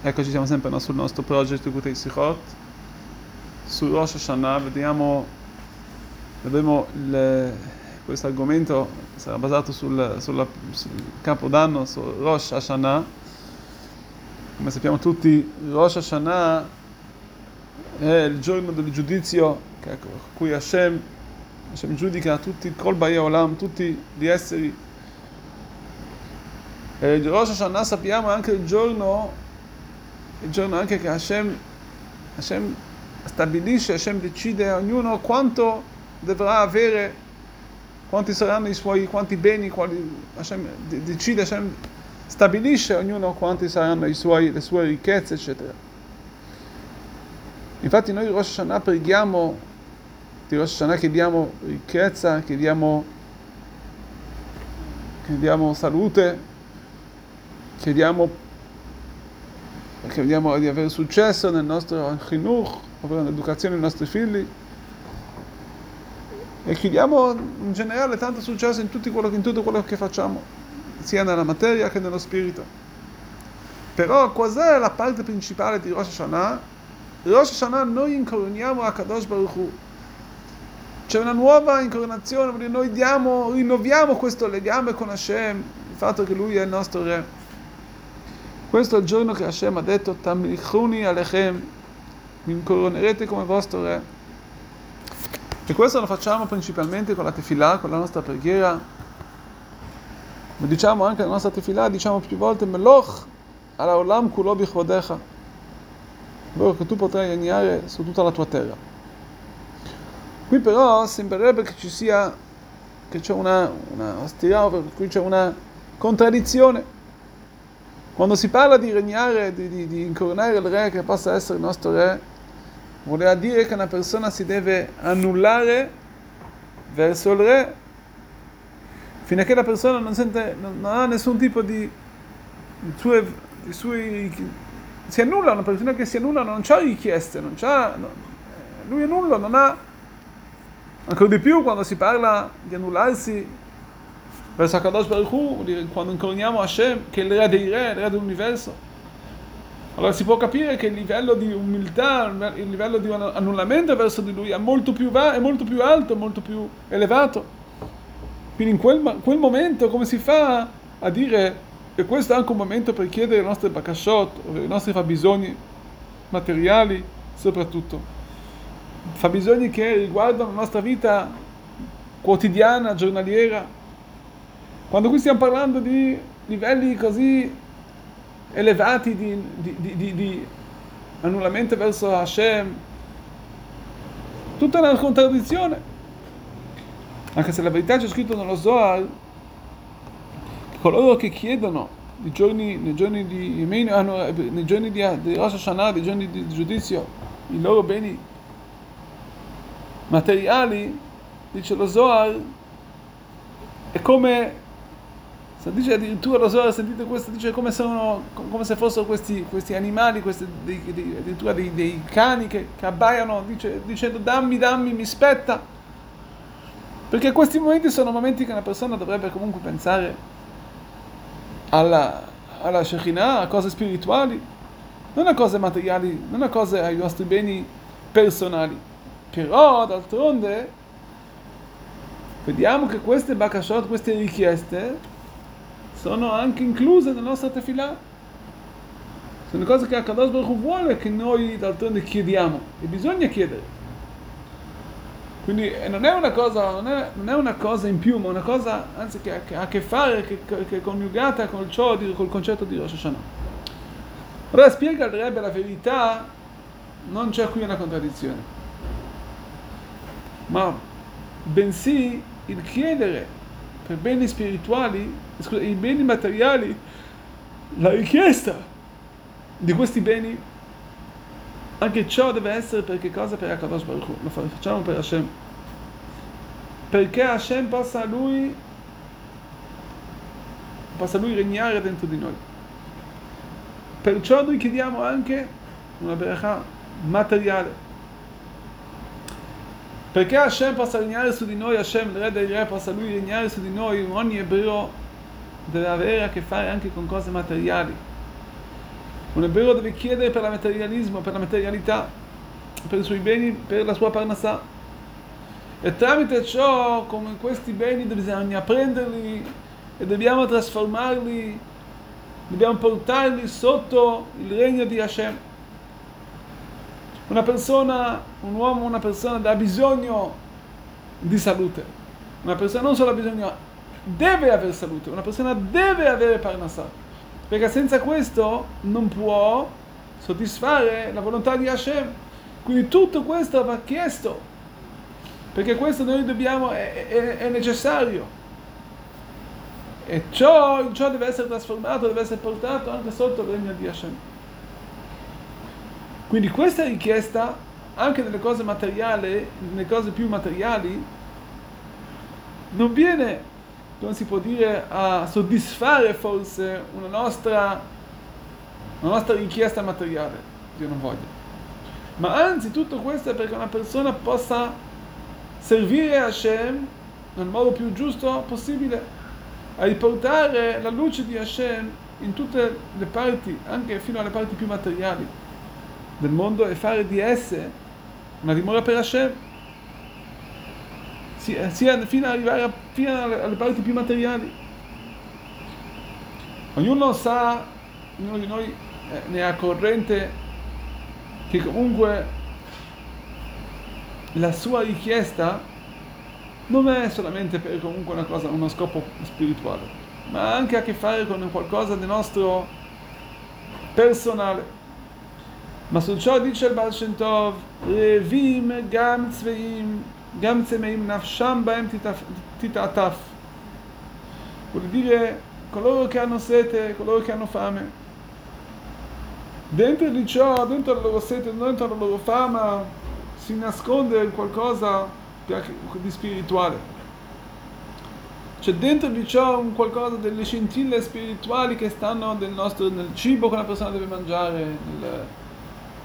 Eccoci siamo sempre sul nostro project Gutei Sichot, su Rosh Hashanah, vediamo, vedremo questo argomento sarà basato sul, sulla, sul capodanno, su Rosh Hashanah. Come sappiamo tutti, Rosh Hashanah è il giorno del giudizio ecco, cui Hashem, Hashem giudica tutti, Kol Olam, tutti gli esseri. E il Rosh Hashanah sappiamo anche il giorno il giorno anche che Hashem, Hashem stabilisce, Hashem decide a ognuno quanto dovrà avere, quanti saranno i suoi, quanti beni, quali, Hashem decide, Hashem stabilisce a ognuno quanti saranno suoi, le sue ricchezze, eccetera. Infatti noi Rosh Hashanah preghiamo, di Rosh Hashanah chiediamo ricchezza, chiediamo, chiediamo salute, chiediamo perché vediamo di avere successo nel nostro chinuch, ovvero nell'educazione dei nostri figli. E chiediamo in generale tanto successo in, quello, in tutto quello che facciamo, sia nella materia che nello spirito. Però cos'è la parte principale di Rosh Hashanah? Rosh Hashanah noi incoroniamo a Kadosh Baruch Hu. C'è una nuova incoronazione, noi diamo, rinnoviamo questo legame con Hashem, il fatto che Lui è il nostro Re. Questo è il giorno che Hashem ha detto Tamlichuni alechem, mi incoronerete come vostro re. E questo lo facciamo principalmente con la tefillah, con la nostra preghiera. Ma diciamo anche la nostra tefillah, diciamo più volte Meloch ala olam kulo bichvodecha. Ovvero che tu potrai regnare su tutta la tua terra. Qui però sembrerebbe che ci sia, che c'è una, una ostilità, qui c'è una contraddizione. Quando si parla di regnare, di, di, di incoronare il re che possa essere il nostro re, voleva dire che una persona si deve annullare verso il re fino a che la persona non, sente, non, non ha nessun tipo di, di, sue, di si annulla, una persona che si annulla non ha richieste, non c'ha, no, lui è nullo, non ha, ancora di più quando si parla di annullarsi verso Akadosh Baruch Hu, quando incorniamo Hashem, che è il re dei re, il re dell'universo. Allora si può capire che il livello di umiltà, il livello di annullamento verso di lui è molto più, va- è molto più alto, molto più elevato. Quindi in quel, quel, momento come si fa a dire, e questo è anche un momento per chiedere le nostre bakashot, i nostri fabbisogni materiali soprattutto, fabbisogni che riguardano la nostra vita quotidiana, giornaliera, quando qui stiamo parlando di livelli così elevati di, di, di, di annullamento verso Hashem, tutta una contraddizione. Anche se la verità c'è scritto nello Zohar, coloro che chiedono nei giorni, nei giorni di, nei giorni di, di Rosh Hashanah, nei giorni di giudizio, i loro beni materiali, dice lo Zohar, è come se dice addirittura lo so, sentite questo, dice come, sono, come se fossero questi, questi animali, questi, dei, dei, addirittura dei, dei cani che, che abbaiano dice, dicendo dammi, dammi, mi spetta. Perché questi momenti sono momenti che una persona dovrebbe comunque pensare alla, alla Shekinah, a cose spirituali, non a cose materiali, non a cose ai nostri beni personali. Però, d'altronde, vediamo che queste bakashot, queste richieste, sono anche incluse nella nostra tefillah. Sono cose che Akadosh Baruch vuole che noi d'altronde chiediamo e bisogna chiedere. Quindi non è una cosa, non è, non è una cosa in più, ma una cosa anzi che, ha a che fare, che, che è coniugata con ciò, col concetto di Rosh Hashanah. Allora spiega il Rebbe la verità, non c'è qui una contraddizione, ma bensì il chiedere per beni spirituali, scusa, i beni materiali, la richiesta di questi beni, anche ciò deve essere per che cosa? Per Akadosh Baruch. Lo facciamo per Hashem. Perché Hashem possa lui, possa lui regnare dentro di noi. Perciò noi chiediamo anche una beracha materiale perché Hashem possa regnare su di noi, Hashem, il Re dei Re, possa Lui regnare su di noi, ogni ebreo deve avere a che fare anche con cose materiali. Un ebreo deve chiedere per il materialismo, per la materialità, per i suoi beni, per la sua parnassà. E tramite ciò, come questi beni, bisogna prenderli e dobbiamo trasformarli, dobbiamo portarli sotto il regno di Hashem. Una persona, un uomo, una persona ha bisogno di salute. Una persona non solo ha bisogno, deve avere salute. Una persona deve avere parnassà. Perché senza questo non può soddisfare la volontà di Hashem. Quindi tutto questo va chiesto. Perché questo noi dobbiamo, è, è, è necessario. E ciò, ciò deve essere trasformato, deve essere portato anche sotto il regno di Hashem. Quindi questa richiesta, anche nelle cose materiali, nelle cose più materiali, non viene, come si può dire, a soddisfare forse una nostra, una nostra richiesta materiale, Dio non voglia. Ma anzi tutto questo è perché una persona possa servire Hashem nel modo più giusto possibile, a riportare la luce di Hashem in tutte le parti, anche fino alle parti più materiali del mondo e fare di esse una dimora per Hashem, sia, sia fino ad arrivare fino alle, parti più materiali. Ognuno sa, ognuno di noi eh, ne ha corrente che comunque la sua richiesta non è solamente per comunque una cosa, uno scopo spirituale, ma ha anche a che fare con qualcosa di nostro personale. מה סודשו dice il Baal Shem Tov, רעבים גם צבעים, גם צמאים, נפשם בהם תתעטף. Vuol dire coloro che hanno sete, coloro che hanno fame. Dentro di ciò, dentro la loro sete, dentro la loro fama, si nasconde qualcosa di spirituale. C'è dentro di ciò un qualcosa delle scintille spirituali che stanno nel, nostro, nel cibo che una persona deve mangiare, nel, nelle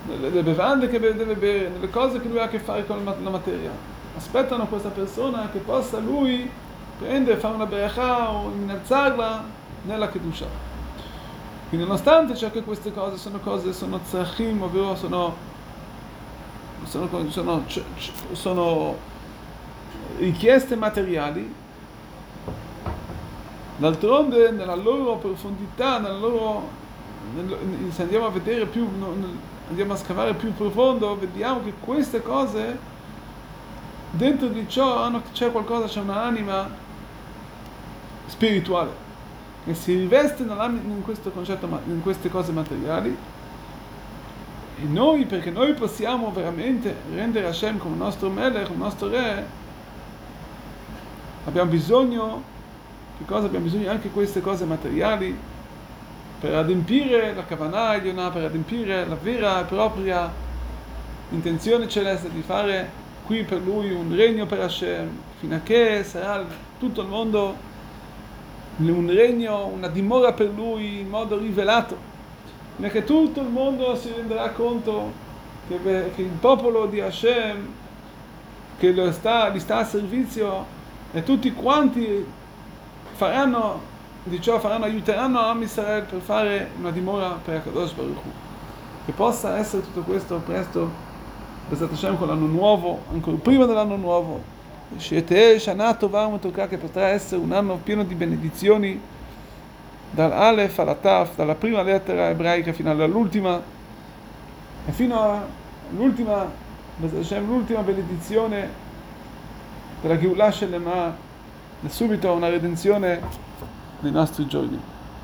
bevande che deve bere, nelle cose che lui ha a che fare con la materia. Aspettano questa persona che possa lui prendere, fare una beracha o innalzarla nella Kedusha. Quindi nonostante ciò che queste cose sono cose, sono tzachim, ovvero sono, sono, sono, sono richieste materiali, d'altronde nella loro profondità, nella loro, se andiamo a vedere più nel, andiamo a scavare più profondo, vediamo che queste cose, dentro di ciò hanno, c'è qualcosa, c'è un'anima spirituale che si riveste in questo concetto, in queste cose materiali. E noi, perché noi possiamo veramente rendere Hashem come nostro Melech, come nostro Re, abbiamo bisogno, che cosa? Abbiamo bisogno anche di queste cose materiali, per adempiere la Kavanah Elionah, per adempiere la vera e propria intenzione celeste di fare qui per lui un regno per Hashem, fino a che sarà tutto il mondo un regno, una dimora per lui in modo rivelato, fino a che tutto il mondo si renderà conto che, che il popolo di Hashem che sta, gli sta a servizio e tutti quanti faranno di ciò faranno, aiuteranno Am Israel per fare una dimora per Akadosh Baruch. Che possa essere tutto questo presto, Besat Hashem con l'anno nuovo, ancora prima dell'anno nuovo, che potrà essere un anno pieno di benedizioni, dal Aleph alla Taf, dalla prima lettera ebraica fino all'ultima, e fino all'ultima, l'ultima benedizione della Geulah Shelema, subito una redenzione nei nostri giorni.